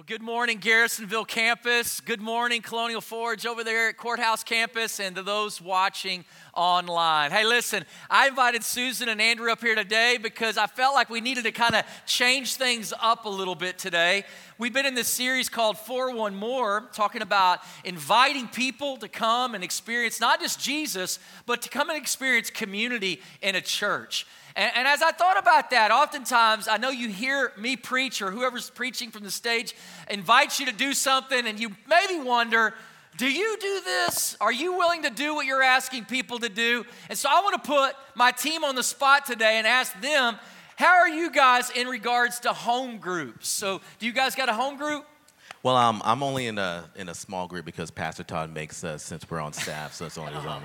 Well, good morning, Garrisonville campus. Good morning, Colonial Forge over there at Courthouse campus, and to those watching online. Hey, listen, I invited Susan and Andrew up here today because I felt like we needed to kind of change things up a little bit today. We've been in this series called 4 More, talking about inviting people to come and experience not just Jesus, but to come and experience community in a church. And, and, as I thought about that, oftentimes I know you hear me preach or whoever's preaching from the stage invites you to do something, and you maybe wonder, do you do this? Are you willing to do what you're asking people to do? And so I want to put my team on the spot today and ask them, how are you guys in regards to home groups? So, do you guys got a home group? Well, um, I'm only in a in a small group because Pastor Todd makes us since we're on staff, so it's only his own.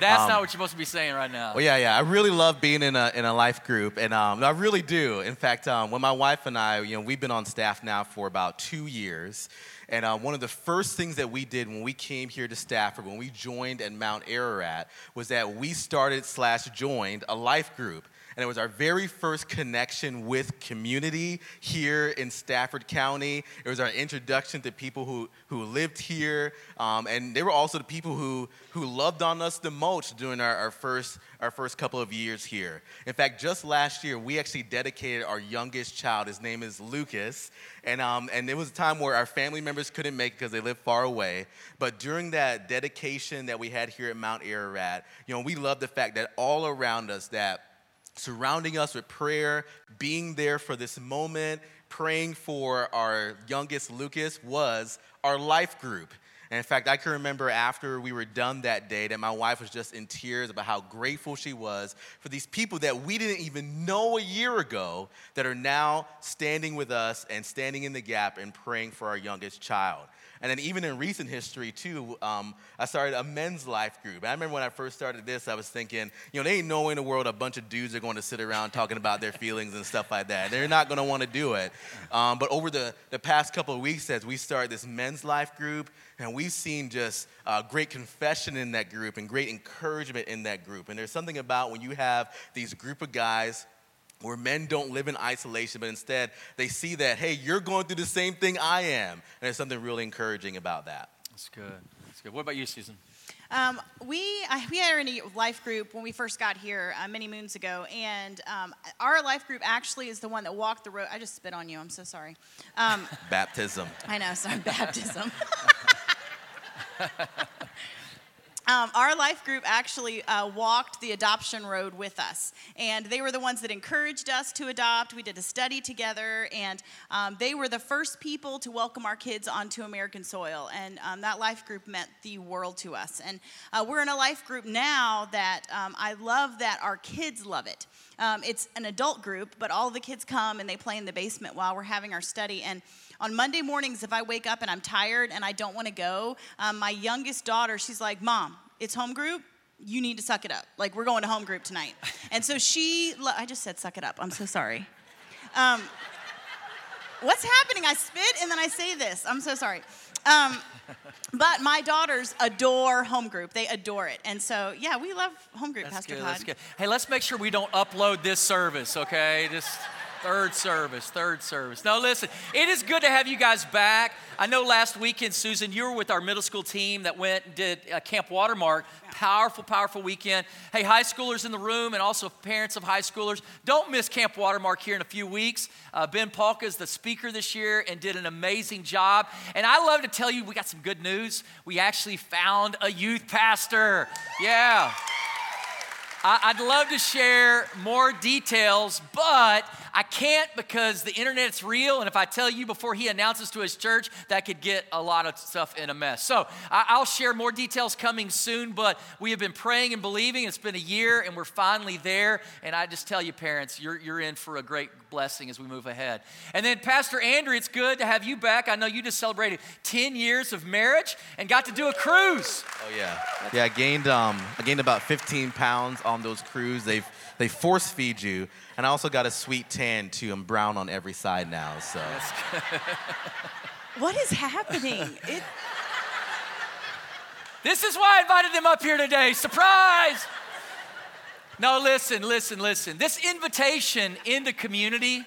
That's um, not what you're supposed to be saying right now. Well, yeah, yeah. I really love being in a, in a life group, and um, I really do. In fact, um, when my wife and I, you know, we've been on staff now for about two years, and uh, one of the first things that we did when we came here to Stafford, when we joined at Mount Ararat, was that we started slash joined a life group and it was our very first connection with community here in Stafford County. It was our introduction to people who, who lived here, um, and they were also the people who, who loved on us the most during our, our, first, our first couple of years here. In fact, just last year, we actually dedicated our youngest child. His name is Lucas, and, um, and it was a time where our family members couldn't make it because they lived far away. But during that dedication that we had here at Mount Ararat, you know, we love the fact that all around us that surrounding us with prayer, being there for this moment, praying for our youngest Lucas was our life group. And in fact, I can remember after we were done that day that my wife was just in tears about how grateful she was for these people that we didn't even know a year ago that are now standing with us and standing in the gap and praying for our youngest child. And then even in recent history too, um, I started a men's life group. And I remember when I first started this, I was thinking, you know, they ain't no way in the world a bunch of dudes are going to sit around talking about their feelings and stuff like that. They're not going to want to do it. Um, but over the, the past couple of weeks, as we started this men's life group, and we've seen just uh, great confession in that group and great encouragement in that group. And there's something about when you have these group of guys where men don't live in isolation, but instead they see that, hey, you're going through the same thing I am. And there's something really encouraging about that. That's good. That's good. What about you, Susan? Um, we, I, we had a life group when we first got here uh, many moons ago, and um, our life group actually is the one that walked the road. I just spit on you. I'm so sorry. Um, baptism. I know, sorry, baptism. Um, our life group actually uh, walked the adoption road with us. And they were the ones that encouraged us to adopt. We did a study together, and um, they were the first people to welcome our kids onto American soil. And um, that life group meant the world to us. And uh, we're in a life group now that um, I love that our kids love it. Um, it's an adult group, but all the kids come and they play in the basement while we're having our study. And on Monday mornings, if I wake up and I'm tired and I don't want to go, um, my youngest daughter, she's like, Mom, it's home group. You need to suck it up. Like, we're going to home group tonight. And so she, I just said suck it up. I'm so sorry. Um, what's happening? I spit and then I say this. I'm so sorry. Um, but my daughters adore home group. They adore it. And so, yeah, we love home group, that's Pastor good, Todd. That's good. Hey, let's make sure we don't upload this service, okay? Just. Third service, third service. No, listen, it is good to have you guys back. I know last weekend, Susan, you were with our middle school team that went and did uh, Camp Watermark. Powerful, powerful weekend. Hey, high schoolers in the room and also parents of high schoolers, don't miss Camp Watermark here in a few weeks. Uh, ben Polka is the speaker this year and did an amazing job. And I love to tell you, we got some good news. We actually found a youth pastor. Yeah. I'd love to share more details, but I can't because the internet's real. And if I tell you before he announces to his church, that could get a lot of stuff in a mess. So I'll share more details coming soon, but we have been praying and believing. It's been a year and we're finally there. And I just tell you, parents, you're, you're in for a great blessing as we move ahead. And then, Pastor Andrew, it's good to have you back. I know you just celebrated 10 years of marriage and got to do a cruise. Oh, yeah. Yeah, I gained, um, I gained about 15 pounds on those cruises. They've, they force feed you. And I also got a sweet tan too. I'm brown on every side now, so. what is happening? It... This is why I invited them up here today. Surprise! No, listen, listen, listen. This invitation into community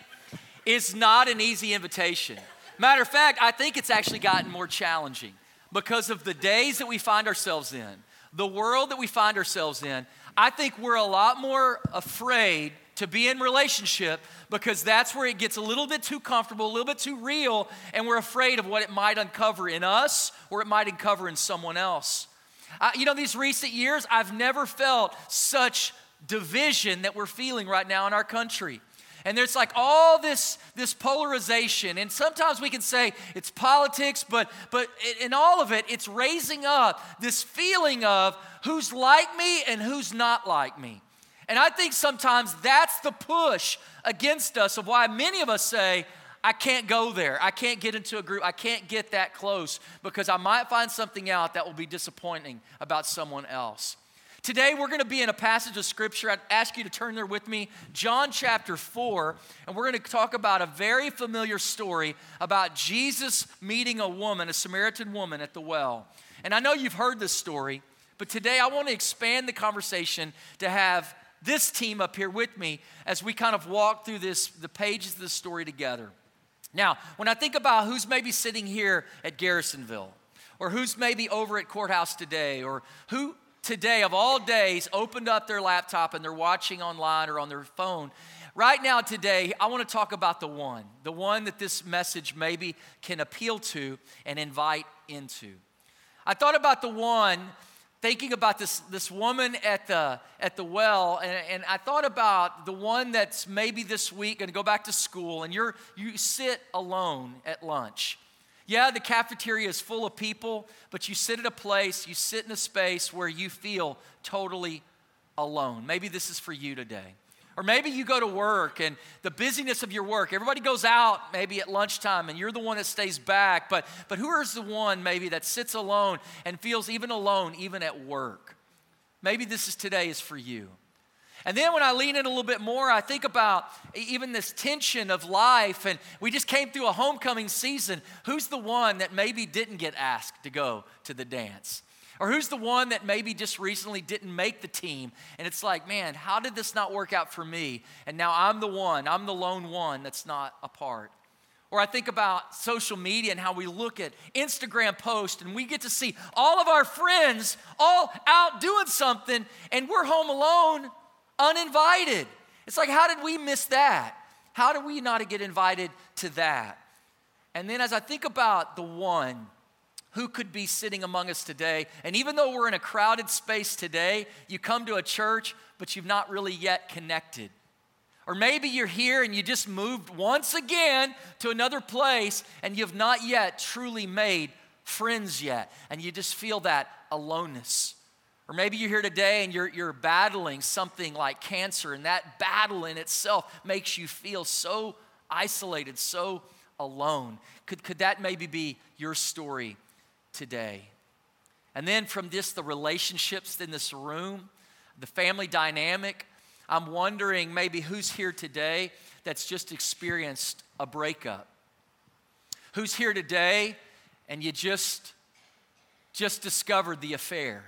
is not an easy invitation Matter of fact, I think it's actually gotten more challenging because of the days that we find ourselves in, the world that we find ourselves in. I think we're a lot more afraid to be in relationship because that's where it gets a little bit too comfortable, a little bit too real, and we're afraid of what it might uncover in us or it might uncover in someone else. Uh, you know, these recent years, I've never felt such division that we're feeling right now in our country. And there's like all this, this polarization. And sometimes we can say it's politics, but, but in all of it, it's raising up this feeling of who's like me and who's not like me. And I think sometimes that's the push against us of why many of us say, I can't go there. I can't get into a group. I can't get that close because I might find something out that will be disappointing about someone else. Today, we're going to be in a passage of scripture. I'd ask you to turn there with me, John chapter 4, and we're going to talk about a very familiar story about Jesus meeting a woman, a Samaritan woman at the well. And I know you've heard this story, but today I want to expand the conversation to have this team up here with me as we kind of walk through this the pages of the story together. Now, when I think about who's maybe sitting here at Garrisonville, or who's maybe over at courthouse today, or who today, of all days, opened up their laptop and they're watching online or on their phone. Right now, today, I want to talk about the one, the one that this message maybe can appeal to and invite into. I thought about the one thinking about this, this woman at the, at the well, and, and I thought about the one that's maybe this week going to go back to school, and you're, you sit alone at lunch. Yeah, the cafeteria is full of people, but you sit at a place, you sit in a space where you feel totally alone. Maybe this is for you today. Or maybe you go to work and the busyness of your work, everybody goes out maybe at lunchtime and you're the one that stays back, but, but who is the one maybe that sits alone and feels even alone even at work? Maybe this is today is for you. And then when I lean in a little bit more, I think about even this tension of life. And we just came through a homecoming season. Who's the one that maybe didn't get asked to go to the dance? Or who's the one that maybe just recently didn't make the team? And it's like, man, how did this not work out for me? And now I'm the one, I'm the lone one that's not a part. Or I think about social media and how we look at Instagram posts and we get to see all of our friends all out doing something and we're home alone uninvited. It's like, how did we miss that? How did we not get invited to that? And then as I think about the one who could be sitting among us today, and even though we're in a crowded space today, you come to a church, but you've not really yet connected. Or maybe you're here and you just moved once again to another place and you've not yet truly made friends yet, and you just feel that aloneness. Or maybe you're here today and you're, you're battling something like cancer, and that battle in itself makes you feel so isolated, so alone. Could, could that maybe be your story today? And then from this, the relationships in this room, the family dynamic, I'm wondering maybe who's here today that's just experienced a breakup. Who's here today and you just just discovered the affair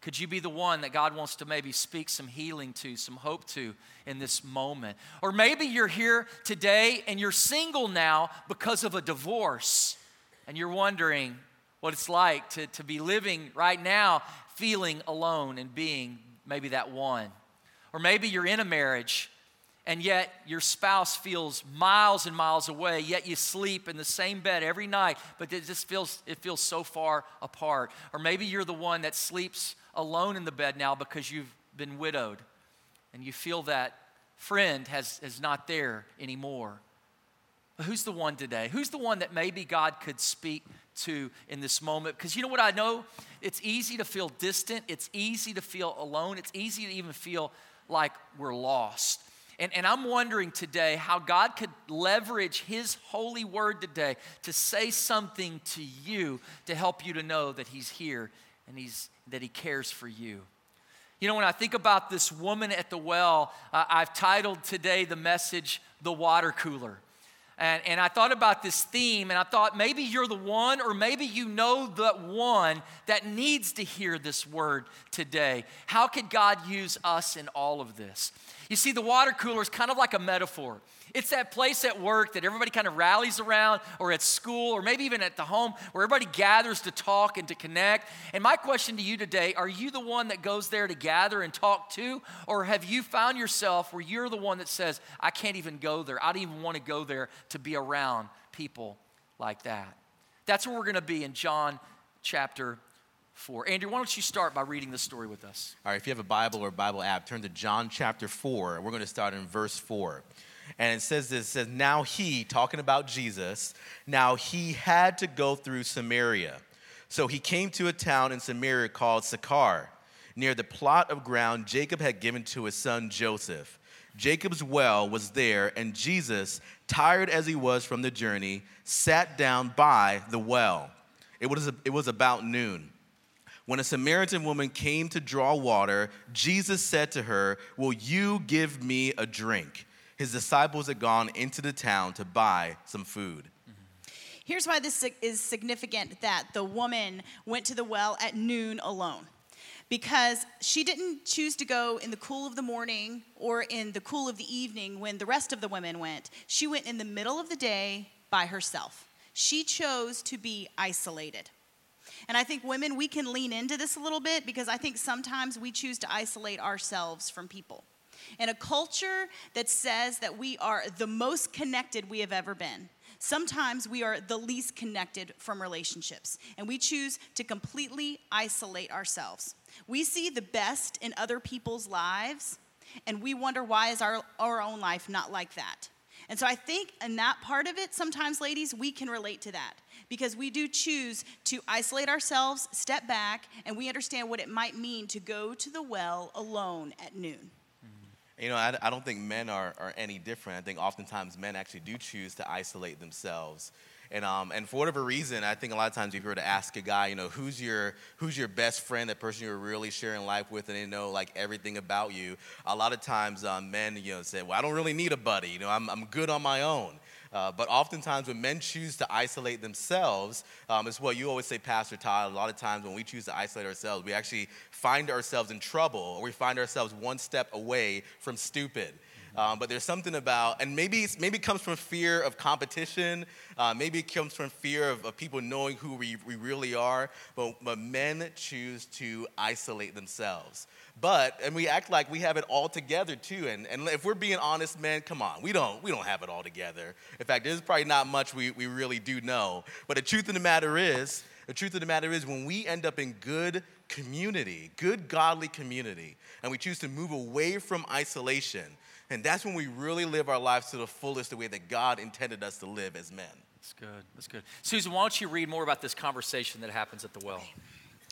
could you be the one that God wants to maybe speak some healing to, some hope to in this moment? Or maybe you're here today and you're single now because of a divorce, and you're wondering what it's like to, to be living right now feeling alone and being maybe that one. Or maybe you're in a marriage and yet your spouse feels miles and miles away yet you sleep in the same bed every night but it just feels it feels so far apart or maybe you're the one that sleeps alone in the bed now because you've been widowed and you feel that friend has, is not there anymore. But who's the one today? Who's the one that maybe God could speak to in this moment? Because you know what I know? It's easy to feel distant, it's easy to feel alone, it's easy to even feel like we're lost. And, and I'm wondering today how God could leverage His holy word today to say something to you to help you to know that He's here and he's, that He cares for you. You know, when I think about this woman at the well, uh, I've titled today the message, The Water Cooler. And, and I thought about this theme, and I thought maybe you're the one, or maybe you know the one that needs to hear this word today. How could God use us in all of this? You see, the water cooler is kind of like a metaphor. It's that place at work that everybody kind of rallies around, or at school, or maybe even at the home, where everybody gathers to talk and to connect. And my question to you today are you the one that goes there to gather and talk to? Or have you found yourself where you're the one that says, I can't even go there? I don't even want to go there to be around people like that. That's where we're going to be in John chapter 4. Andrew, why don't you start by reading the story with us? All right, if you have a Bible or Bible app, turn to John chapter 4. We're going to start in verse 4. And it says this it says, Now he, talking about Jesus, now he had to go through Samaria. So he came to a town in Samaria called Sychar, near the plot of ground Jacob had given to his son Joseph. Jacob's well was there, and Jesus, tired as he was from the journey, sat down by the well. It was, it was about noon. When a Samaritan woman came to draw water, Jesus said to her, Will you give me a drink? His disciples had gone into the town to buy some food. Here's why this is significant that the woman went to the well at noon alone. Because she didn't choose to go in the cool of the morning or in the cool of the evening when the rest of the women went. She went in the middle of the day by herself. She chose to be isolated. And I think women, we can lean into this a little bit because I think sometimes we choose to isolate ourselves from people. In a culture that says that we are the most connected we have ever been, sometimes we are the least connected from relationships, and we choose to completely isolate ourselves. We see the best in other people's lives, and we wonder why is our, our own life not like that? And so I think in that part of it, sometimes, ladies, we can relate to that because we do choose to isolate ourselves, step back, and we understand what it might mean to go to the well alone at noon. You know, I, I don't think men are, are any different. I think oftentimes men actually do choose to isolate themselves. And, um, and for whatever reason, I think a lot of times if you were to ask a guy, you know, who's your, who's your best friend, that person you're really sharing life with, and they know like everything about you, a lot of times um, men, you know, say, well, I don't really need a buddy. You know, I'm, I'm good on my own. Uh, but oftentimes, when men choose to isolate themselves, um, it's what you always say, Pastor Todd. A lot of times, when we choose to isolate ourselves, we actually find ourselves in trouble or we find ourselves one step away from stupid. Um, but there's something about, and maybe maybe it comes from fear of competition. Uh, maybe it comes from fear of, of people knowing who we, we really are. But, but men choose to isolate themselves. But, and we act like we have it all together too. And, and if we're being honest, men, come on, we don't, we don't have it all together. In fact, there's probably not much we, we really do know. But the truth of the matter is, the truth of the matter is, when we end up in good community, good godly community, and we choose to move away from isolation, and that's when we really live our lives to the fullest, the way that God intended us to live as men. That's good. That's good. Susan, why don't you read more about this conversation that happens at the well?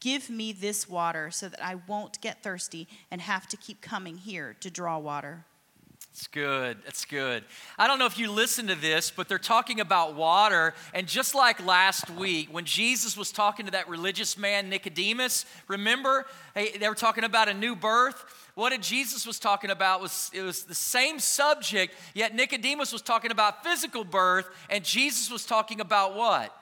Give me this water so that I won't get thirsty and have to keep coming here to draw water. It's good. It's good. I don't know if you listen to this, but they're talking about water. And just like last week, when Jesus was talking to that religious man, Nicodemus, remember? Hey, they were talking about a new birth. What Jesus was talking about was it was the same subject, yet Nicodemus was talking about physical birth, and Jesus was talking about what?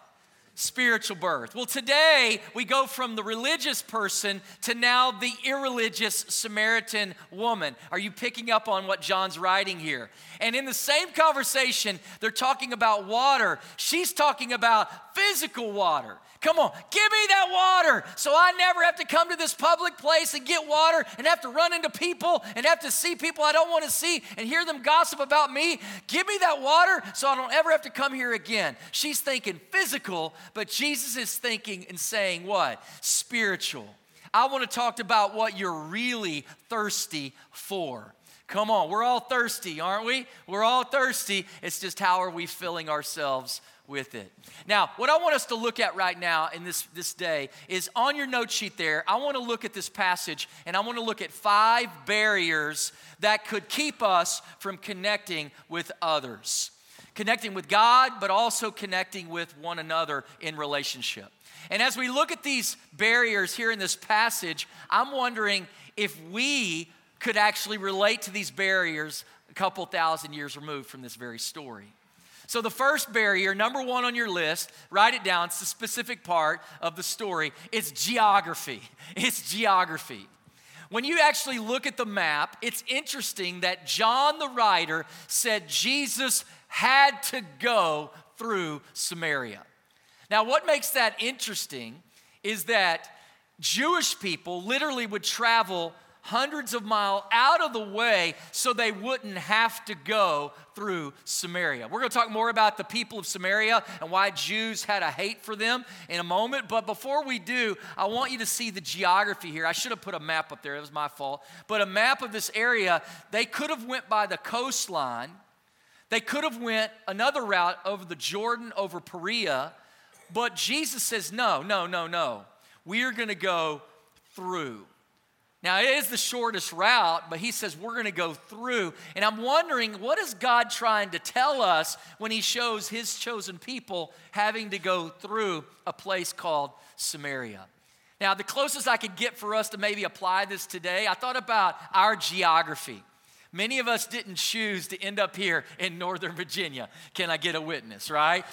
Spiritual birth. Well, today we go from the religious person to now the irreligious Samaritan woman. Are you picking up on what John's writing here? And in the same conversation, they're talking about water. She's talking about physical water. Come on, give me that water so I never have to come to this public place and get water and have to run into people and have to see people I don't want to see and hear them gossip about me. Give me that water so I don't ever have to come here again. She's thinking physical, but Jesus is thinking and saying what? Spiritual. I want to talk about what you're really thirsty for. Come on, we're all thirsty, aren't we? We're all thirsty. It's just how are we filling ourselves with it. Now, what I want us to look at right now in this, this day is on your note sheet there, I want to look at this passage and I want to look at five barriers that could keep us from connecting with others. Connecting with God, but also connecting with one another in relationship. And as we look at these barriers here in this passage, I'm wondering if we could actually relate to these barriers a couple thousand years removed from this very story. So, the first barrier, number one on your list, write it down, it's the specific part of the story, it's geography. It's geography. When you actually look at the map, it's interesting that John the writer said Jesus had to go through Samaria. Now, what makes that interesting is that Jewish people literally would travel hundreds of miles out of the way so they wouldn't have to go through Samaria. We're going to talk more about the people of Samaria and why Jews had a hate for them in a moment. But before we do, I want you to see the geography here. I should have put a map up there. It was my fault. But a map of this area, they could have went by the coastline. They could have went another route over the Jordan, over Perea. But Jesus says, no, no, no, no. We are going to go through. Now, it is the shortest route, but he says we're going to go through. And I'm wondering, what is God trying to tell us when he shows his chosen people having to go through a place called Samaria? Now, the closest I could get for us to maybe apply this today, I thought about our geography. Many of us didn't choose to end up here in Northern Virginia. Can I get a witness, right?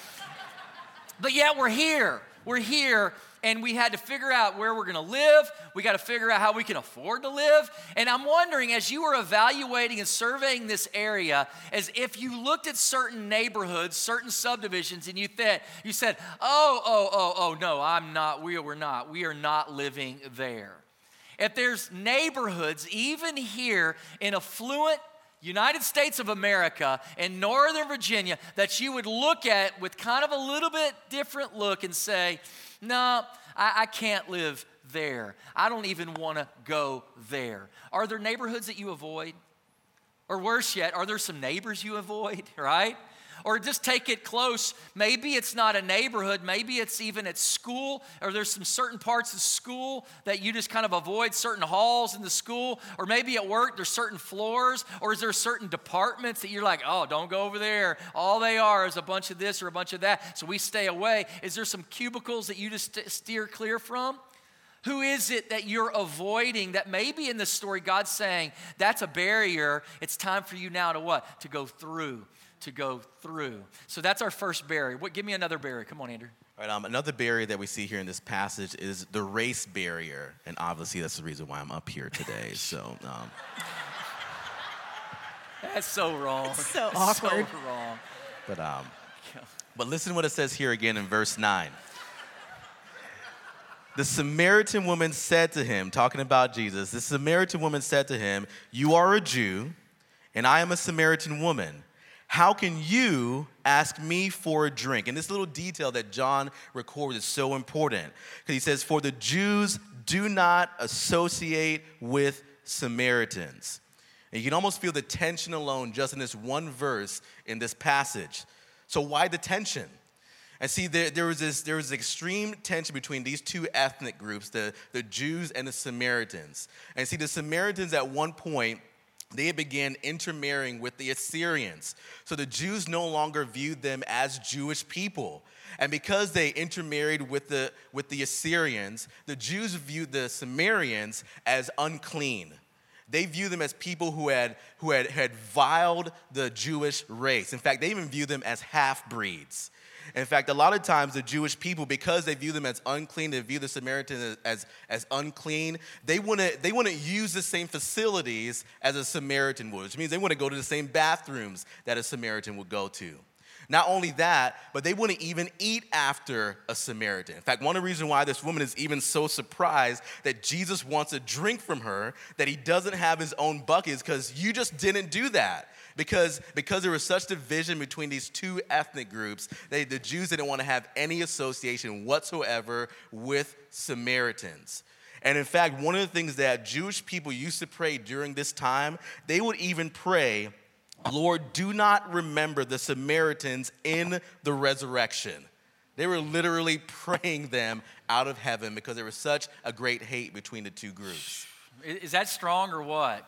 but yet we're here. We're here and we had to figure out where we're going to live. We got to figure out how we can afford to live. And I'm wondering, as you were evaluating and surveying this area, as if you looked at certain neighborhoods, certain subdivisions, and you said, you said, oh, oh, oh, oh, no, I'm not. We are not. We are not living there. If there's neighborhoods, even here in affluent United States of America and Northern Virginia, that you would look at with kind of a little bit different look and say, no, I, I can't live there. I don't even want to go there. Are there neighborhoods that you avoid? Or worse yet, are there some neighbors you avoid, right? Or just take it close. Maybe it's not a neighborhood, maybe it's even at school, or there's some certain parts of school that you just kind of avoid certain halls in the school, or maybe at work there's certain floors, or is there certain departments that you're like, oh, don't go over there. All they are is a bunch of this or a bunch of that, so we stay away. Is there some cubicles that you just steer clear from? Who is it that you're avoiding that maybe in this story God's saying that's a barrier? It's time for you now to what? To go through to go through. So that's our first barrier. What, give me another barrier. Come on, Andrew. All right, um, another barrier that we see here in this passage is the race barrier. And obviously, that's the reason why I'm up here today. So. Um, that's so wrong. It's so that's awkward. So wrong. But, um, but listen to what it says here again in verse 9. The Samaritan woman said to him, talking about Jesus, the Samaritan woman said to him, You are a Jew, and I am a Samaritan woman. How can you ask me for a drink? And this little detail that John records is so important because he says, For the Jews do not associate with Samaritans. And you can almost feel the tension alone just in this one verse in this passage. So, why the tension? And see, there, there, was this, there was extreme tension between these two ethnic groups, the, the Jews and the Samaritans. And see, the Samaritans at one point they began intermarrying with the Assyrians. So the Jews no longer viewed them as Jewish people. And because they intermarried with the, with the Assyrians, the Jews viewed the Samaritans as unclean. They viewed them as people who had, who had, had viled the Jewish race. In fact, they even viewed them as half breeds. In fact, a lot of times the Jewish people, because they view them as unclean, they view the Samaritans as, as, as unclean, they wouldn't, they wouldn't use the same facilities as a Samaritan would, which means they wouldn't go to the same bathrooms that a Samaritan would go to. Not only that, but they wouldn't even eat after a Samaritan. In fact, one of the reasons why this woman is even so surprised that Jesus wants a drink from her, that he doesn't have his own bucket, is because you just didn't do that. Because, because there was such division between these two ethnic groups, they, the Jews didn't want to have any association whatsoever with Samaritans. And in fact, one of the things that Jewish people used to pray during this time, they would even pray, Lord, do not remember the Samaritans in the resurrection. They were literally praying them out of heaven because there was such a great hate between the two groups. Is that strong or what?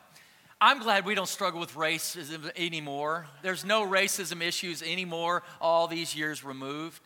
I'm glad we don't struggle with racism anymore. There's no racism issues anymore, all these years removed.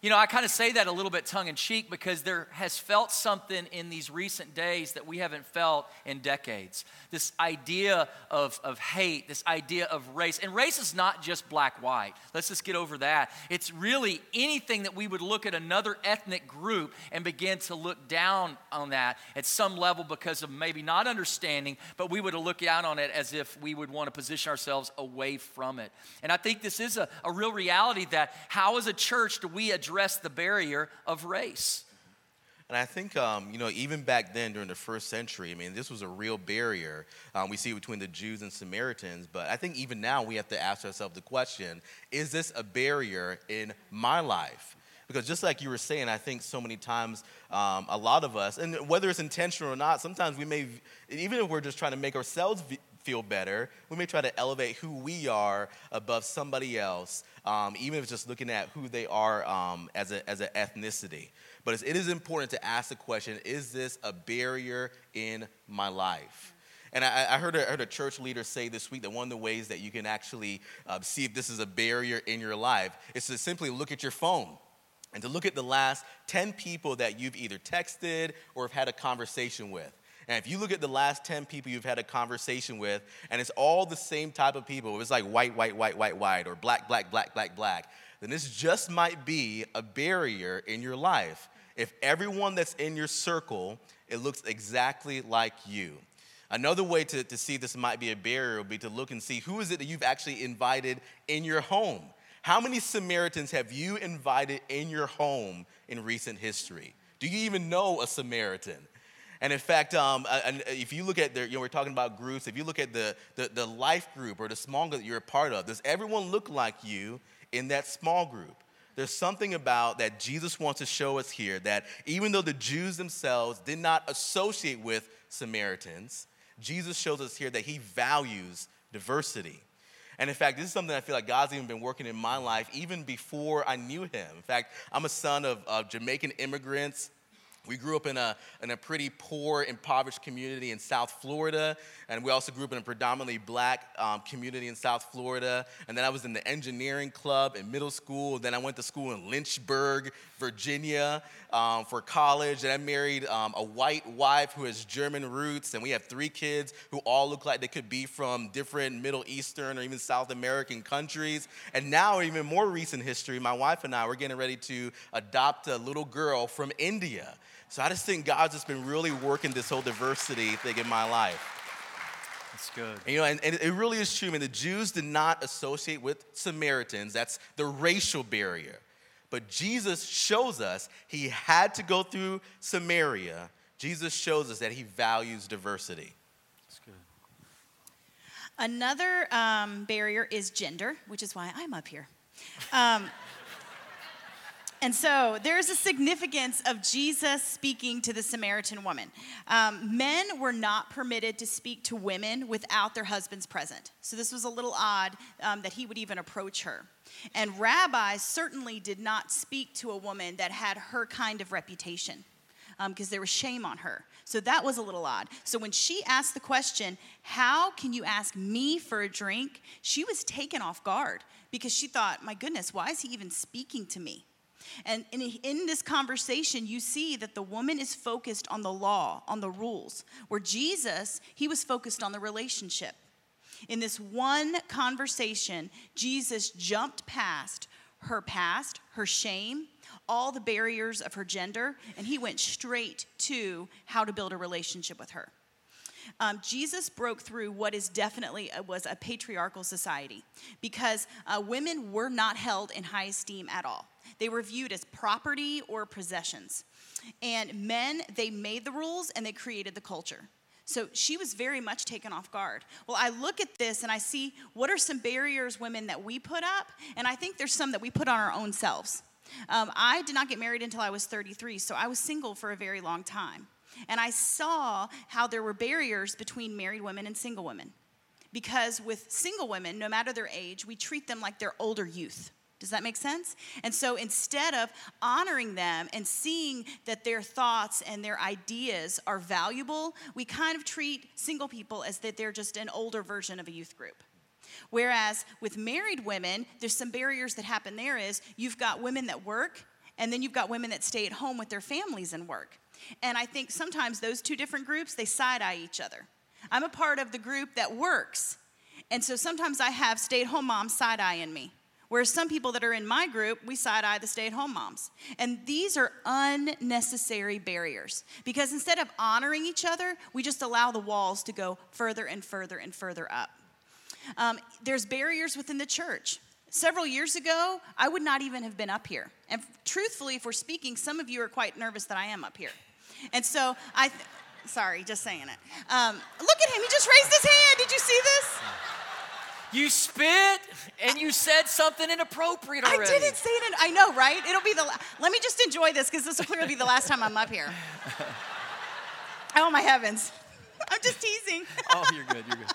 You know, I kind of say that a little bit tongue in cheek because there has felt something in these recent days that we haven't felt in decades. This idea of, of hate, this idea of race. And race is not just black white. Let's just get over that. It's really anything that we would look at another ethnic group and begin to look down on that at some level because of maybe not understanding, but we would look down on it as if we would want to position ourselves away from it. And I think this is a, a real reality that how, as a church, do we address address the barrier of race. And I think, um, you know, even back then during the first century, I mean, this was a real barrier um, we see between the Jews and Samaritans. But I think even now we have to ask ourselves the question is this a barrier in my life? Because just like you were saying, I think so many times, um, a lot of us, and whether it's intentional or not, sometimes we may, even if we're just trying to make ourselves feel better. We may try to elevate who we are above somebody else, um, even if just looking at who they are um, as, a, as an ethnicity. But it is important to ask the question is this a barrier in my life? And I, I, heard a, I, heard a, church leader say this week that one of the ways that you can actually uh, see if this is a barrier in your life is to simply look at your phone and to look at the last 10 people that you've either texted or have had a conversation with. And if you look at the last 10 people you've had a conversation with, and it's all the same type of people, it's like white, white, white, white, white, or black, black, black, black, black, then this just might be a barrier in your life. If everyone that's in your circle, it looks exactly like you. Another way to, to see this might be a barrier would be to look and see who is it that you've actually invited in your home. How many Samaritans have you invited in your home in recent history? Do you even know a Samaritan? And in fact, um, if you look at the, you know, we're talking about groups, if you look at the, the, the life group or the small group that you're a part of, does everyone look like you in that small group? There's something about that Jesus wants to show us here that even though the Jews themselves did not associate with Samaritans, Jesus shows us here that he values diversity. And in fact, this is something I feel like God's even been working in my life even before I knew him. In fact, I'm a son of, of Jamaican immigrants we grew up in a, in a pretty poor, impoverished community in South Florida, and we also grew up in a predominantly black um, community in South Florida. And then I was in the engineering club in middle school. Then I went to school in Lynchburg, Virginia um, for college. And I married um, a white wife who has German roots, and we have three kids who all look like they could be from different Middle Eastern or even South American countries. And now, even more recent history, my wife and I, we're getting ready to adopt a little girl from India. So I just think God's just been really working this whole diversity thing in my life. That's good. And, you know, and, and, it really is true. I mean, the Jews did not associate with Samaritans. That's the racial barrier. But Jesus shows us he had to go through Samaria. Jesus shows us that he values diversity. That's good. Another um, barrier is gender, which is why I'm up here. Um, and so there's a significance of Jesus speaking to the Samaritan woman. Um, men were not permitted to speak to women without their husbands present. So this was a little odd um, that he would even approach her. And rabbis certainly did not speak to a woman that had her kind of reputation because um, there was shame on her. So that was a little odd. So when she asked the question, How can you ask me for a drink? she was taken off guard because she thought, My goodness, why is he even speaking to me? And in, in, this conversation, you see that the woman is focused on the law, on the rules, where Jesus, he was focused on the relationship. In this one conversation, Jesus jumped past her past, her shame, all the barriers of her gender, and he went straight to how to build a relationship with her. um, Jesus broke through what is definitely a, was a patriarchal society because uh, women were not held in high esteem at all. They were viewed as property or possessions. And men, they made the rules and they created the culture. So she was very much taken off guard. Well, I look at this and I see what are some barriers, women, that we put up, and I think there's some that we put on our own selves. Um, I did not get married until I was 33, so I was single for a very long time. And I saw how there were barriers between married women and single women. Because with single women, no matter their age, we treat them like they're older youth. Does that make sense? And so instead of honoring them and seeing that their thoughts and their ideas are valuable, we kind of treat single people as that they're just an older version of a youth group. Whereas with married women, there's some barriers that happen there is you've got women that work and then you've got women that stay at home with their families and work. And I think sometimes those two different groups, they side eye each other. I'm a part of the group that works. And so sometimes I have stay at home moms side eyeing me. Whereas some people that are in my group, we side eye the stay at home moms. And these are unnecessary barriers because instead of honoring each other, we just allow the walls to go further and further and further up. Um, there's barriers within the church. Several years ago, I would not even have been up here. And truthfully, if we're speaking, some of you are quite nervous that I am up here. And so I, th- sorry, just saying it. Um, look at him, he just raised his hand. Did you see this? You spit and you said something inappropriate already. I didn't say it. In, I know, right? It'll be the. La- Let me just enjoy this because this will clearly be the last time I'm up here. oh my heavens! I'm just teasing. oh, you're good. You're good.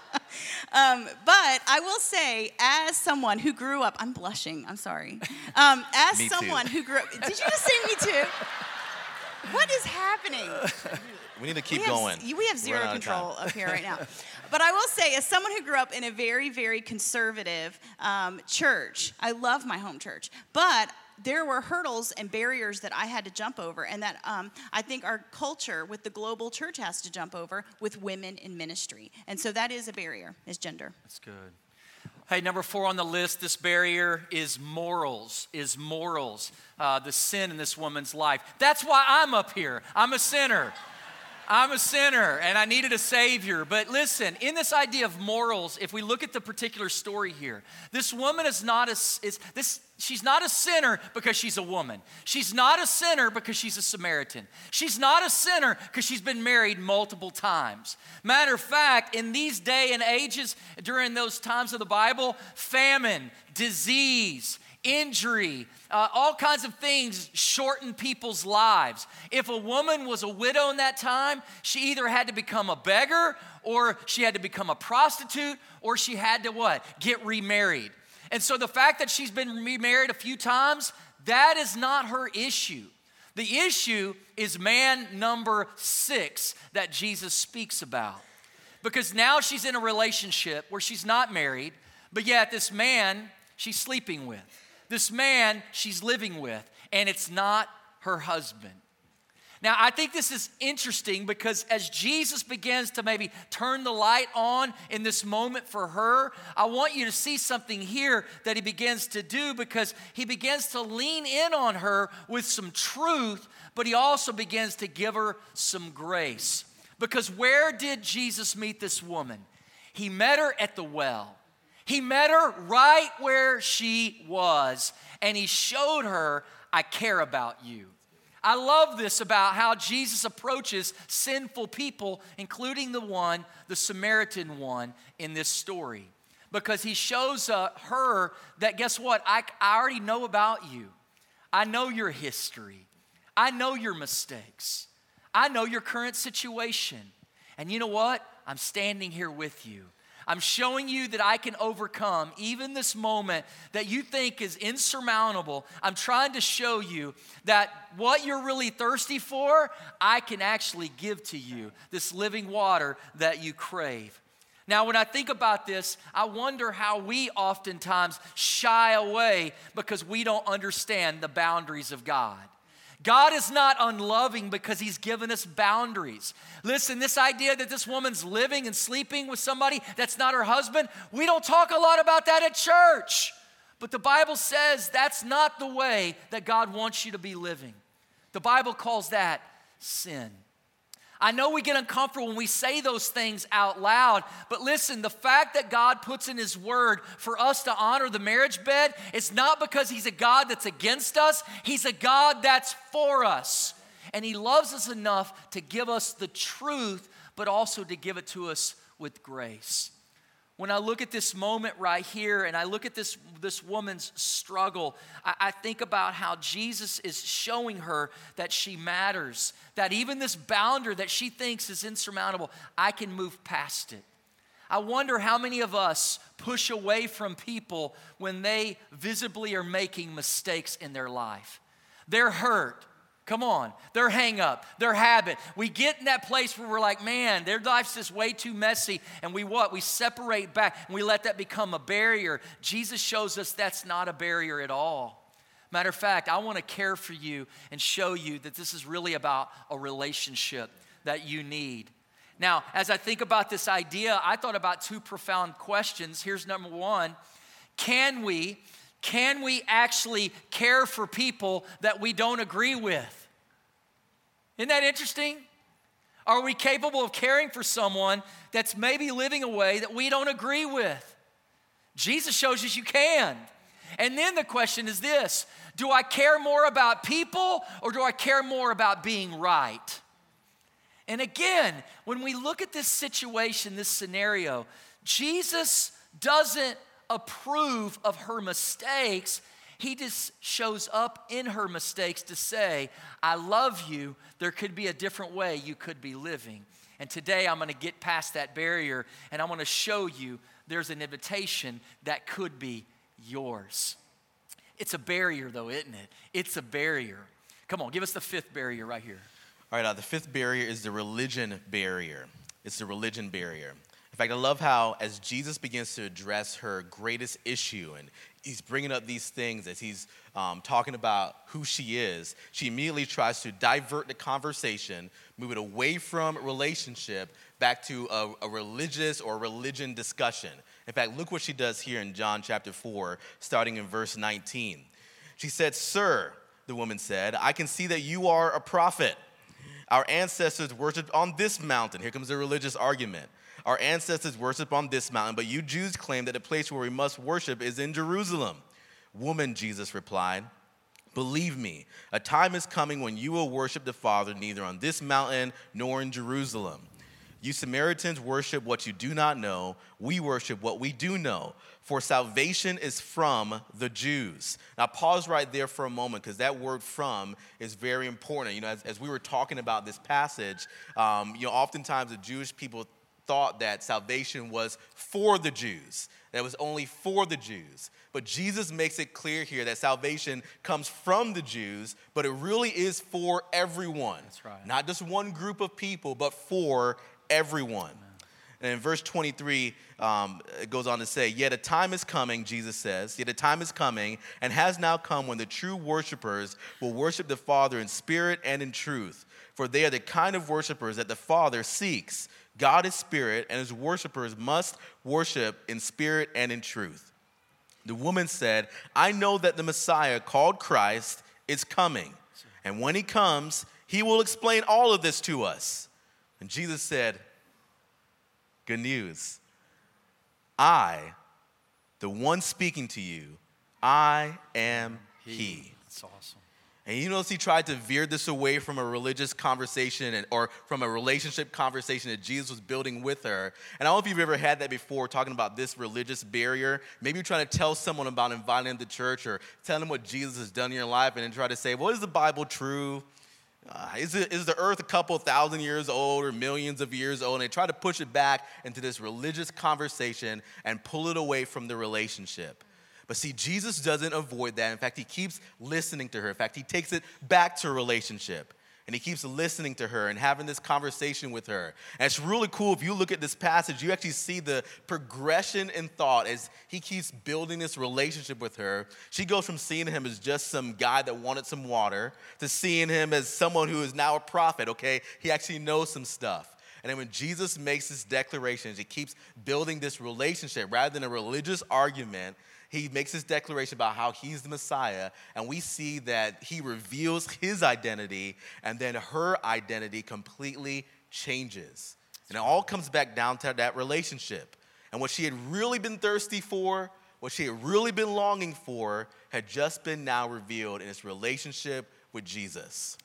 Um, but I will say, as someone who grew up, I'm blushing. I'm sorry. Um, as Me too. someone who grew up, did you just say me too? What is happening? We need to keep we have, going. We have We're zero running out of time. control up here right now. But I will say, as someone who grew up in a very, very conservative um, church, I love my home church. But there were hurdles and barriers that I had to jump over, and that um, I think our culture with the global church has to jump over with women in ministry. And so that is a barrier, is gender. That's good. Hey, number four on the list, this barrier is morals, is morals, uh, the sin in this woman's life. That's why I'm up here. I'm a sinner. I'm a sinner and I needed a savior. But listen, in this idea of morals, if we look at the particular story here, this woman is not a is this she's not a sinner because she's a woman. She's not a sinner because she's a Samaritan. She's not a sinner because she's been married multiple times. Matter of fact, in these day and ages during those times of the Bible, famine, disease, injury, uh, all kinds of things shorten people's lives. If a woman was a widow in that time, she either had to become a beggar or she had to become a prostitute or she had to what? Get remarried. And so the fact that she's been remarried a few times, that is not her issue. The issue is man number six that Jesus speaks about. Because now she's in a relationship where she's not married, but yet this man she's sleeping with this man she's living with, and it's not her husband. Now, I think this is interesting because as Jesus begins to maybe turn the light on in this moment for her, I want you to see something here that he begins to do because he begins to lean in on her with some truth, but he also begins to give her some grace. Because where did Jesus meet this woman? He met her at the well. He met her right where she was, and he showed her, I care about you. I love this about how Jesus approaches sinful people, including the one, the Samaritan one, in this story. Because he shows uh, her that, guess what? I, I already know about you. I know your history. I know your mistakes. I know your current situation. And you know what? I'm standing here with you. I'm showing you that I can overcome even this moment that you think is insurmountable. I'm trying to show you that what you're really thirsty for, I can actually give to you this living water that you crave. Now, when I think about this, I wonder how we oftentimes shy away because we don't understand the boundaries of God. God is not unloving because he's given us boundaries. Listen, this idea that this woman's living and sleeping with somebody that's not her husband, we don't talk a lot about that at church. But the Bible says that's not the way that God wants you to be living. The Bible calls that sin. I know we get uncomfortable when we say those things out loud, but listen, the fact that God puts in His Word for us to honor the marriage bed, it's not because He's a God that's against us, He's a God that's for us. And He loves us enough to give us the truth, but also to give it to us with grace. When I look at this moment right here and I look at this, this woman's struggle, I, I, think about how Jesus is showing her that she matters, that even this boundary that she thinks is insurmountable, I can move past it. I wonder how many of us push away from people when they visibly are making mistakes in their life. They're hurt, Come on, their hang up, their habit. We get in that place where we're like, man, their life's just way too messy. And we what? We separate back and we let that become a barrier. Jesus shows us that's not a barrier at all. Matter of fact, I want to care for you and show you that this is really about a relationship that you need. Now, as I think about this idea, I thought about two profound questions. Here's number one Can we can we actually care for people that we don't agree with? Isn't that interesting? Are we capable of caring for someone that's maybe living a way that we don't agree with? Jesus shows us you can. And then the question is this Do I care more about people or do I care more about being right? And again, when we look at this situation, this scenario, Jesus doesn't approve of her mistakes. He just shows up in her mistakes to say, I love you. There could be a different way you could be living. And today I'm going to get past that barrier and I want to show you there's an invitation that could be yours. It's a barrier, though, isn't it? It's a barrier. Come on, give us the fifth barrier right here. All right, uh, the fifth barrier is the religion barrier. It's the religion barrier. In fact, I love how as Jesus begins to address her greatest issue and he's bringing up these things as he's um, talking about who she is, she immediately tries to divert the conversation, move it away from relationship back to a, a religious or religion discussion. In fact, look what she does here in John chapter 4, starting in verse 19. She said, Sir, the woman said, I can see that you are a prophet. Our ancestors worshiped on this mountain. Here comes the religious argument. Our ancestors worship on this mountain, but you Jews claim that the place where we must worship is in Jerusalem. Woman, Jesus replied, Believe me, a time is coming when you will worship the Father neither on this mountain nor in Jerusalem. You Samaritans worship what you do not know. We worship what we do know. For salvation is from the Jews. Now, pause right there for a moment because that word from is very important. You know, as, as we were talking about this passage, um, you know, oftentimes the Jewish people thought that salvation was for the Jews, that it was only for the Jews. But Jesus makes it clear here that salvation comes from the Jews, but it really is for everyone. That's right. Not just one group of people, but for everyone. Amen. And in verse 23, um, it goes on to say, Yet a time is coming, Jesus says, yet a time is coming and has now come when the true worshipers will worship the Father in spirit and in truth. For they are the kind of worshipers that the Father seeks. God is spirit, and his worshipers must worship in spirit and in truth. The woman said, I know that the Messiah, called Christ, is coming. And when he comes, he will explain all of this to us. And Jesus said, Good news. I, the one speaking to you, I am he. That's awesome. And you notice he tried to veer this away from a religious conversation and, or from a relationship conversation that Jesus was building with her. And I don't know if you've ever had that before, talking about this religious barrier. Maybe you're trying to tell someone about inviting them to church or telling them what Jesus has done in your life and then try to say, well, is the Bible true? Uh, is, it, is the earth a couple thousand years old or millions of years old? And they try to push it back into this religious conversation and pull it away from the relationship. But see, Jesus doesn't avoid that. In fact, he keeps listening to her. In fact, he takes it back to a relationship. And he keeps listening to her and having this conversation with her. And it's really cool if you look at this passage, you actually see the progression in thought as he keeps building this relationship with her. She goes from seeing him as just some guy that wanted some water to seeing him as someone who is now a prophet, okay? He actually knows some stuff. And then when Jesus makes this declaration, he keeps building this relationship rather than a religious argument he makes this declaration about how he's the Messiah, and we see that he reveals his identity, and then her identity completely changes. And it all comes back down to that relationship. And what she had really been thirsty for, what she had really been longing for, had just been now revealed in its relationship with Jesus.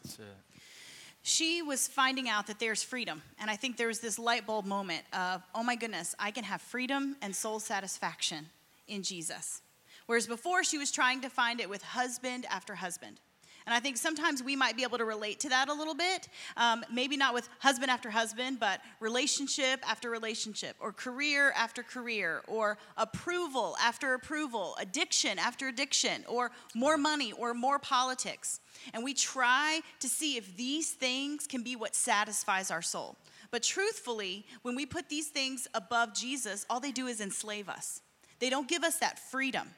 She was finding out that there's freedom. And I think there was this light bulb moment of, oh my goodness, I can have freedom and soul satisfaction in Jesus. Whereas before, she was trying to find it with husband after husband. And I think sometimes we might be able to relate to that a little bit. Um, maybe not with husband after husband, but relationship after relationship, or career after career, or approval after approval, addiction after addiction, or more money or more politics. And we try to see if these things can be what satisfies our soul. But truthfully, when we put these things above Jesus, all they do is enslave us. They don't give us that freedom.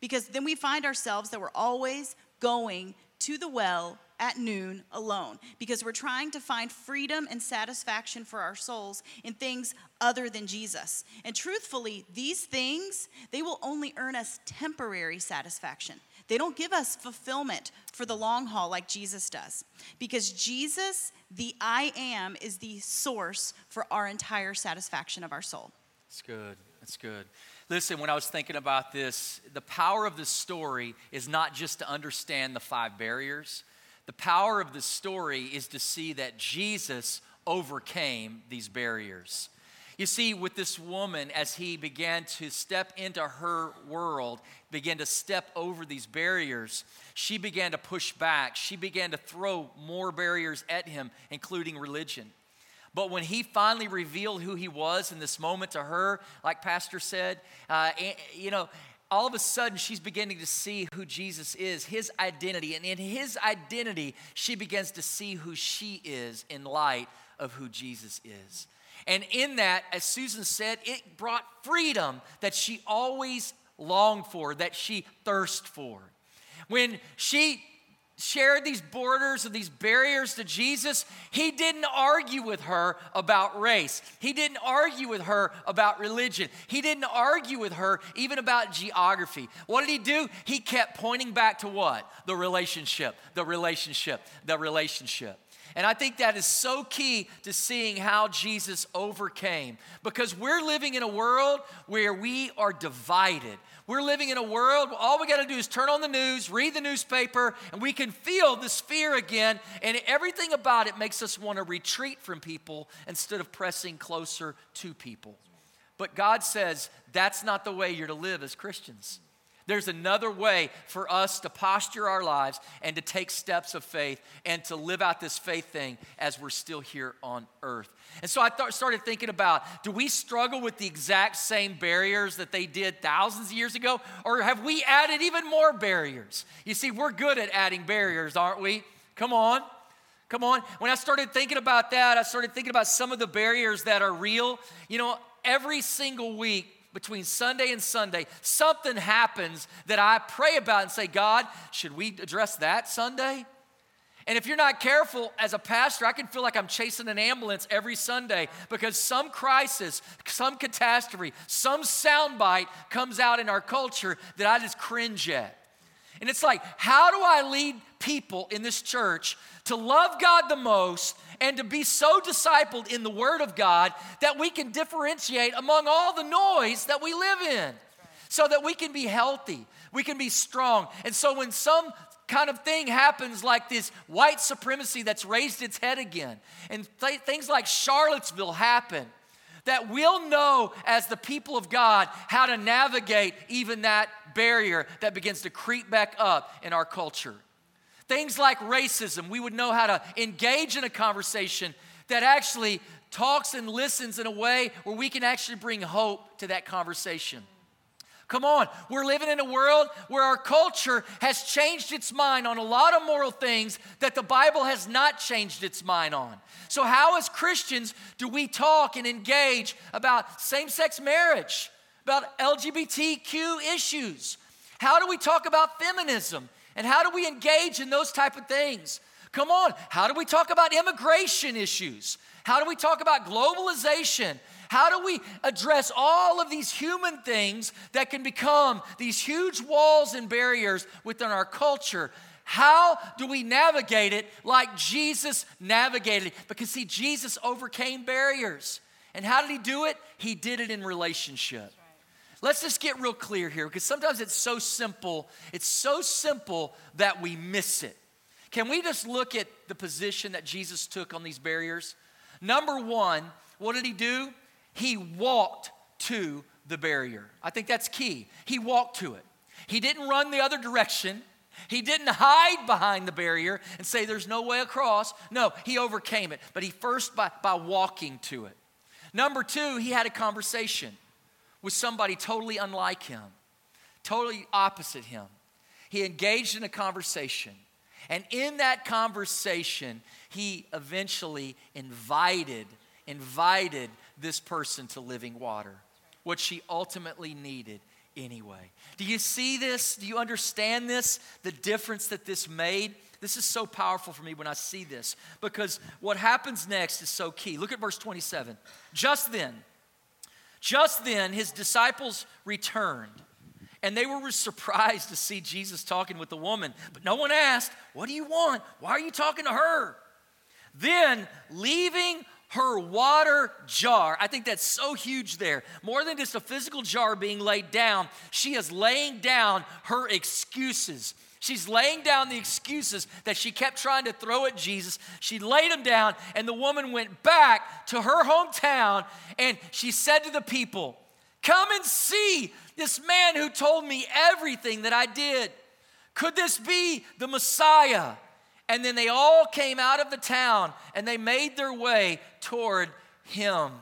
Because then we find ourselves that we're always going to the well at noon alone because we're trying to find freedom and satisfaction for our souls in things other than Jesus. And truthfully, these things, they will only earn us temporary satisfaction. They don't give us fulfillment for the long haul like Jesus does. Because Jesus, the I am, is the source for our entire satisfaction of our soul. That's good. That's good. Listen, when I was thinking about this, the power of the story is not just to understand the five barriers. The power of the story is to see that Jesus overcame these barriers. You see, with this woman, as he began to step into her world, began to step over these barriers, she began to push back. She began to throw more barriers at him, including religion. But when he finally revealed who he was in this moment to her, like Pastor said, uh, you know, all of a sudden she's beginning to see who Jesus is, his identity. And in his identity, she begins to see who she is in light of who Jesus is. And in that, as Susan said, it brought freedom that she always longed for, that she thirsted for. When she shared these borders and these barriers to Jesus, he didn't argue with her about race. He didn't argue with her about religion. He didn't argue with her even about geography. What did he do? He kept pointing back to what? The relationship, the relationship, the relationship. And I think that is so key to seeing how Jesus overcame because we're living in a world where we are divided. We're living in a world, all we got to do is turn on the news, read the newspaper, and we can feel this fear again. And everything about it makes us want to retreat from people instead of pressing closer to people. But God says that's not the way you're to live as Christians. There's another way for us to posture our lives and to take steps of faith and to live out this faith thing as we're still here on earth. And so I th- started thinking about do we struggle with the exact same barriers that they did thousands of years ago? Or have we added even more barriers? You see, we're good at adding barriers, aren't we? Come on. Come on. When I started thinking about that, I started thinking about some of the barriers that are real. You know, every single week, between Sunday and Sunday, something happens that I pray about and say, God, should we address that Sunday? And if you're not careful as a pastor, I can feel like I'm chasing an ambulance every Sunday because some crisis, some catastrophe, some soundbite comes out in our culture that I just cringe at. And it's like, how do I lead people in this church to love God the most and to be so discipled in the Word of God that we can differentiate among all the noise that we live in so that we can be healthy, we can be strong. And so when some kind of thing happens like this white supremacy that's raised its head again, and th- things like Charlottesville happen, that we'll know as the people of God how to navigate even that barrier that begins to creep back up in our culture. Things like racism, we would know how to engage in a conversation that actually talks and listens in a way where we can actually bring hope to that conversation. Come on, we're living in a world where our culture has changed its mind on a lot of moral things that the Bible has not changed its mind on. So, how, as Christians, do we talk and engage about same sex marriage, about LGBTQ issues? How do we talk about feminism? And how do we engage in those type of things? Come on, how do we talk about immigration issues? How do we talk about globalization? How do we address all of these human things that can become these huge walls and barriers within our culture? How do we navigate it like Jesus navigated it? Because, see, Jesus overcame barriers. And how did he do it? He did it in relationship. Let's just get real clear here because sometimes it's so simple. It's so simple that we miss it. Can we just look at the position that Jesus took on these barriers? Number one, what did he do? He walked to the barrier. I think that's key. He walked to it. He didn't run the other direction. He didn't hide behind the barrier and say there's no way across. No, he overcame it. But he first by, by walking to it. Number two, he had a conversation with somebody totally unlike him, totally opposite him. He engaged in a conversation. And in that conversation, he eventually invited, invited this person to living water, what she ultimately needed anyway. Do you see this? Do you understand this? The difference that this made? This is so powerful for me when I see this because what happens next is so key. Look at verse 27. Just then, just then, his disciples returned and they were surprised to see Jesus talking with the woman. But no one asked, What do you want? Why are you talking to her? Then, leaving her water jar. I think that's so huge there. More than just a physical jar being laid down, she is laying down her excuses. She's laying down the excuses that she kept trying to throw at Jesus. She laid them down, and the woman went back to her hometown and she said to the people, Come and see this man who told me everything that I did. Could this be the Messiah? And then they all came out of the town and they made their way toward him.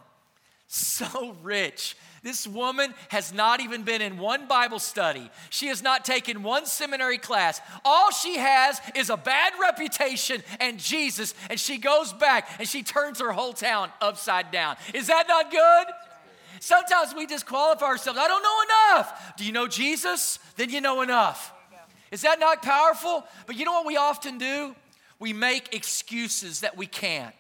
So rich. This woman has not even been in one Bible study. She has not taken one seminary class. All she has is a bad reputation and Jesus, and she goes back and she turns her whole town upside down. Is that not good? Sometimes we disqualify ourselves. I don't know enough. Do you know Jesus? Then you know enough. Is that not powerful? But you know what we often do? We make excuses that we can't.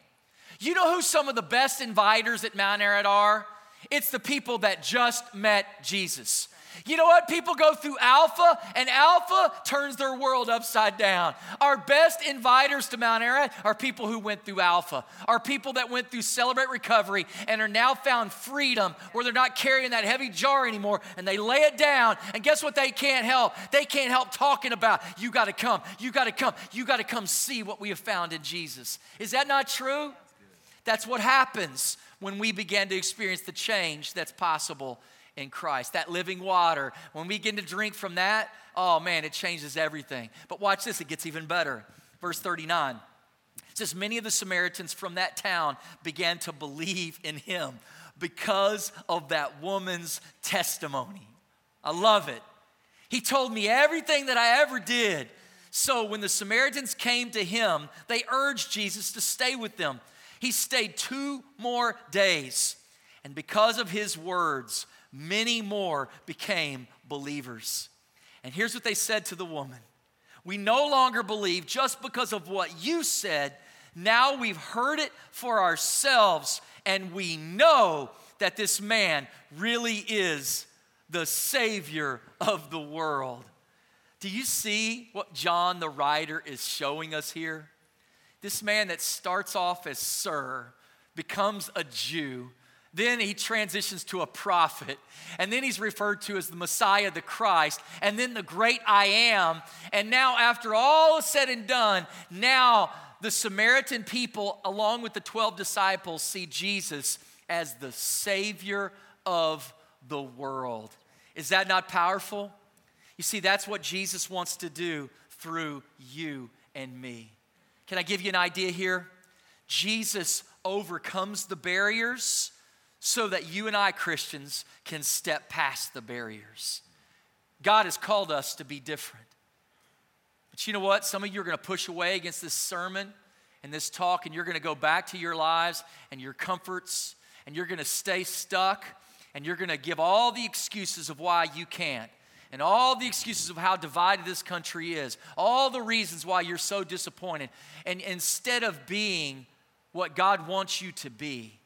You know who some of the best inviters at Mount Ararat are? It's the people that just met Jesus. You know what? People go through Alpha, and Alpha turns their world upside down. Our best inviters to Mount Ararat are people who went through Alpha, are people that went through Celebrate Recovery and are now found freedom where they're not carrying that heavy jar anymore and they lay it down. And guess what? They can't help. They can't help talking about, you got to come, you got to come, you got to come see what we have found in Jesus. Is that not true? That's what happens when we begin to experience the change that's possible in Christ, that living water. When we begin to drink from that, oh man, it changes everything. But watch this, it gets even better. Verse 39 it says, Many of the Samaritans from that town began to believe in him because of that woman's testimony. I love it. He told me everything that I ever did. So when the Samaritans came to him, they urged Jesus to stay with them. He stayed two more days. And because of his words, many more became believers. And here's what they said to the woman We no longer believe just because of what you said. Now we've heard it for ourselves, and we know that this man really is the Savior of the world. Do you see what John the writer is showing us here? This man that starts off as Sir becomes a Jew then he transitions to a prophet. And then he's referred to as the Messiah, the Christ, and then the great I am. And now, after all is said and done, now the Samaritan people, along with the 12 disciples, see Jesus as the Savior of the world. Is that not powerful? You see, that's what Jesus wants to do through you and me. Can I give you an idea here? Jesus overcomes the barriers so that you and I, Christians, can step past the barriers. God has called us to be different. But you know what? Some of you are going to push away against this sermon and this talk, and you're going to go back to your lives and your comforts, and you're going to stay stuck, and you're going to give all the excuses of why you can't. and all the excuses of how divided this country is, all the reasons why you're so disappointed, and instead of being what God wants you to be,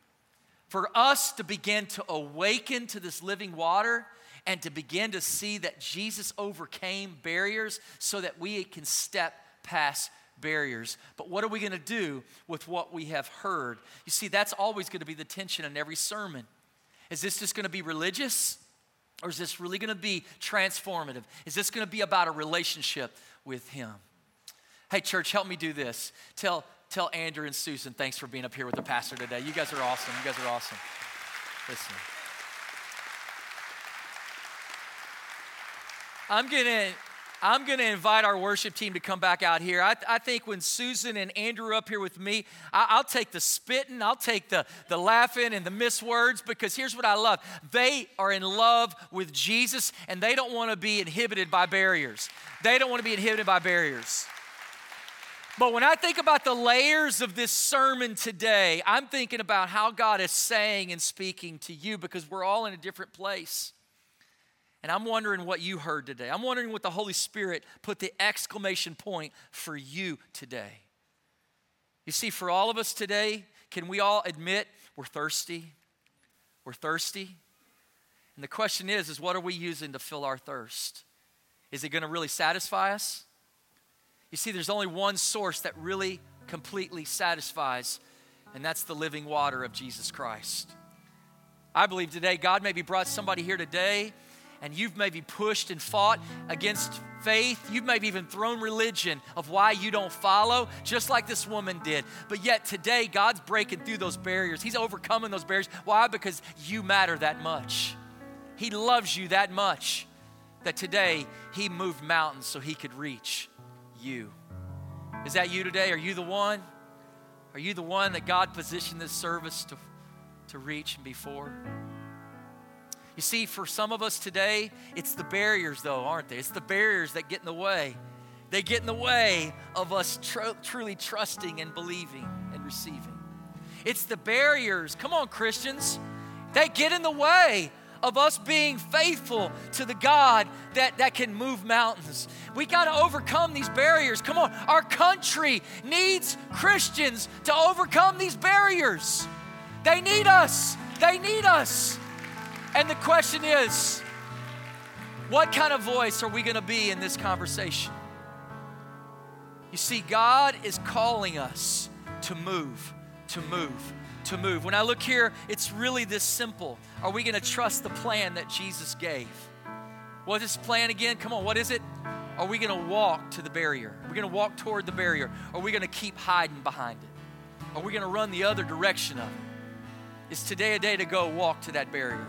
for us to begin to awaken to this living water and to begin to see that Jesus overcame barriers so that we can step past barriers. But what are we going to do with what we have heard? You see, that's always going to be the tension in every sermon. Is this just going to be religious? Or is this really going to be transformative? Is this going to be about a relationship with Him? Hey, church, help me do this. Tell, tell Andrew and Susan thanks for being up here with the pastor today. You guys are awesome. You guys are awesome. Listen. I'm going to I'm going to invite our worship team to come back out here. I, I, think when Susan and Andrew are up here with me, I, will take the spitting, I'll take the, the laughing and the miswords because here's what I love. They are in love with Jesus and they don't want to be inhibited by barriers. They don't want to be inhibited by barriers. But when I think about the layers of this sermon today, I'm thinking about how God is saying and speaking to you because we're all in a different place. And I'm wondering what you heard today. I'm wondering what the Holy Spirit put the exclamation point for you today. You see, for all of us today, can we all admit we're thirsty? We're thirsty. And the question is, is what are we using to fill our thirst? Is it going to really satisfy us? You see, there's only one source that really completely satisfies, and that's the living water of Jesus Christ. I believe today God maybe brought somebody here today and you've maybe pushed and fought against faith. You've maybe even thrown religion of why you don't follow, just like this woman did. But yet today, God's breaking through those barriers. He's overcoming those barriers. Why? Because you matter that much. He loves you that much that today He moved mountains so He could reach you. Is that you today? Are you the one? Are you the one that God positioned this service to, to reach and be for? You see, for some of us today, it's the barriers, though, aren't they? It's the barriers that get in the way. They get in the way of us tr- truly trusting and believing and receiving. It's the barriers, come on, Christians, They get in the way of us being faithful to the God that, that can move mountains. We got to overcome these barriers. Come on, our country needs Christians to overcome these barriers. They need us. They need us. And the question is what kind of voice are we going to be in this conversation? You see, God is calling us to move, to move, to move. When I look here, it's really this simple. Are we going to trust the plan that Jesus gave? What is this plan again? Come on, what is it? Are we going to walk to the barrier? Are we going to walk toward the barrier? Are we going to keep hiding behind it? Are we going to run the other direction of it? Is today a day to go walk to that barrier?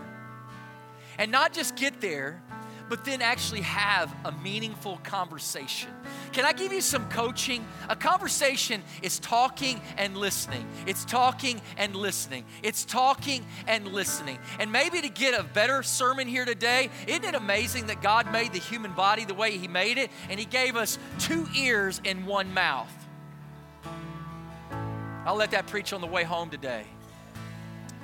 and not just get there, but then actually have a meaningful conversation. Can I give you some coaching? A conversation is talking and listening. It's talking and listening. It's talking and listening. And maybe to get a better sermon here today, isn't it amazing that God made the human body the way He made it and He gave us two ears and one mouth? I'll let that preach on the way home today.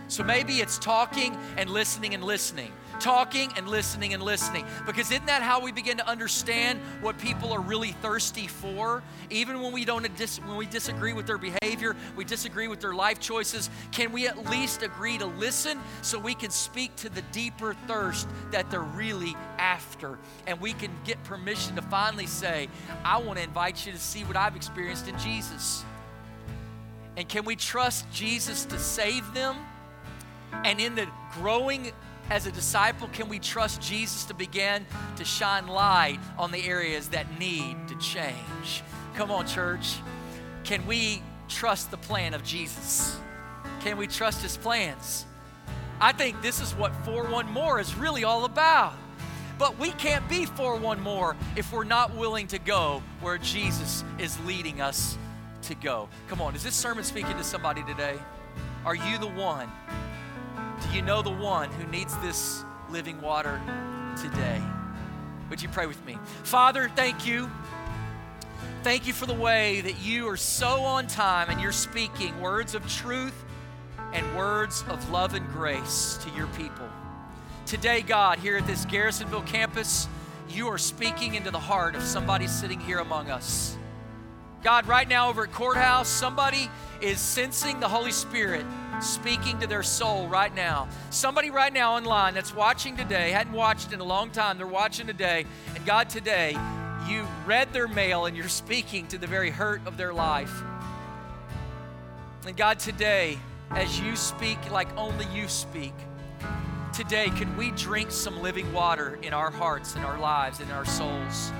So maybe it's talking and listening and listening talking and listening and listening. Because isn't that how we begin to understand what people are really thirsty for? Even when we don't dis- when we disagree with their behavior, we disagree with their life choices, can we at least agree to listen so we can speak to the deeper thirst that they're really after? And we can get permission to finally say, I want to invite you to see what I've experienced in Jesus. And can we trust Jesus to save them? And in the growing as a disciple, can we trust Jesus to begin to shine light on the areas that need to change? Come on, church. Can we trust the plan of Jesus? Can we trust his plans? I think this is what 4 1 More is really all about. But we can't be 4 1 More if we're not willing to go where Jesus is leading us to go. Come on, is this sermon speaking to somebody today? Are you the one do you know the one who needs this living water today? Would you pray with me? Father, thank you. Thank you for the way that you are so on time and you're speaking words of truth and words of love and grace to your people. Today, God, here at this Garrisonville campus, you are speaking into the heart of somebody sitting here among us. God, right now over at Courthouse, somebody is sensing the Holy Spirit speaking to their soul right now. Somebody right now online that's watching today, hadn't watched in a long time, they're watching today, and God, today, you read their mail and you're speaking to the very hurt of their life. And God, today, as you speak like only you speak, today, could we drink some living water in our hearts, in our lives, in our souls?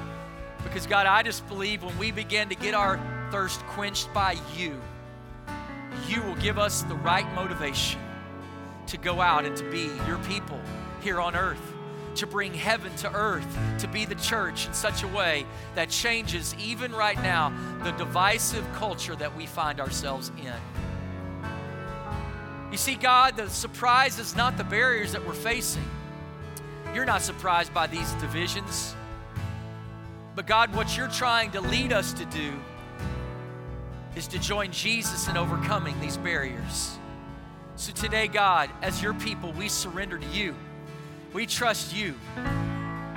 Because, God, I just believe when we begin to get our thirst quenched by you, you will give us the right motivation to go out and to be your people here on earth, to bring heaven to earth, to be the church in such a way that changes, even right now, the divisive culture that we find ourselves in. You see, God, the surprise is not the barriers that we're facing. You're not surprised by these divisions. But God, what you're trying to lead us to do is to join Jesus in overcoming these barriers. So today, God, as your people, we surrender to you. We trust you.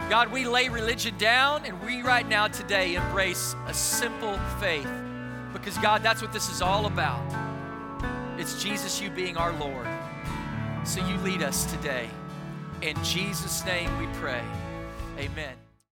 God, we lay religion down and we right now today embrace a simple faith because, God, that's what this is all about. It's Jesus, you being our Lord. So you lead us today. In Jesus' name we pray. Amen.